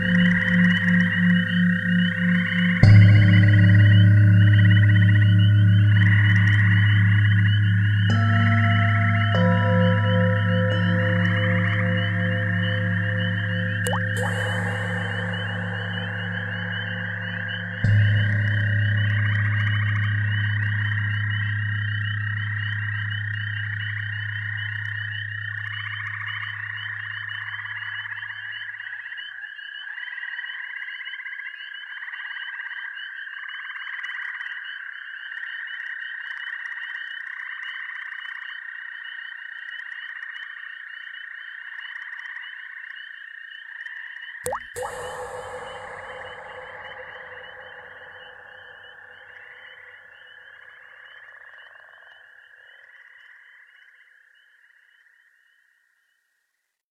thank you. you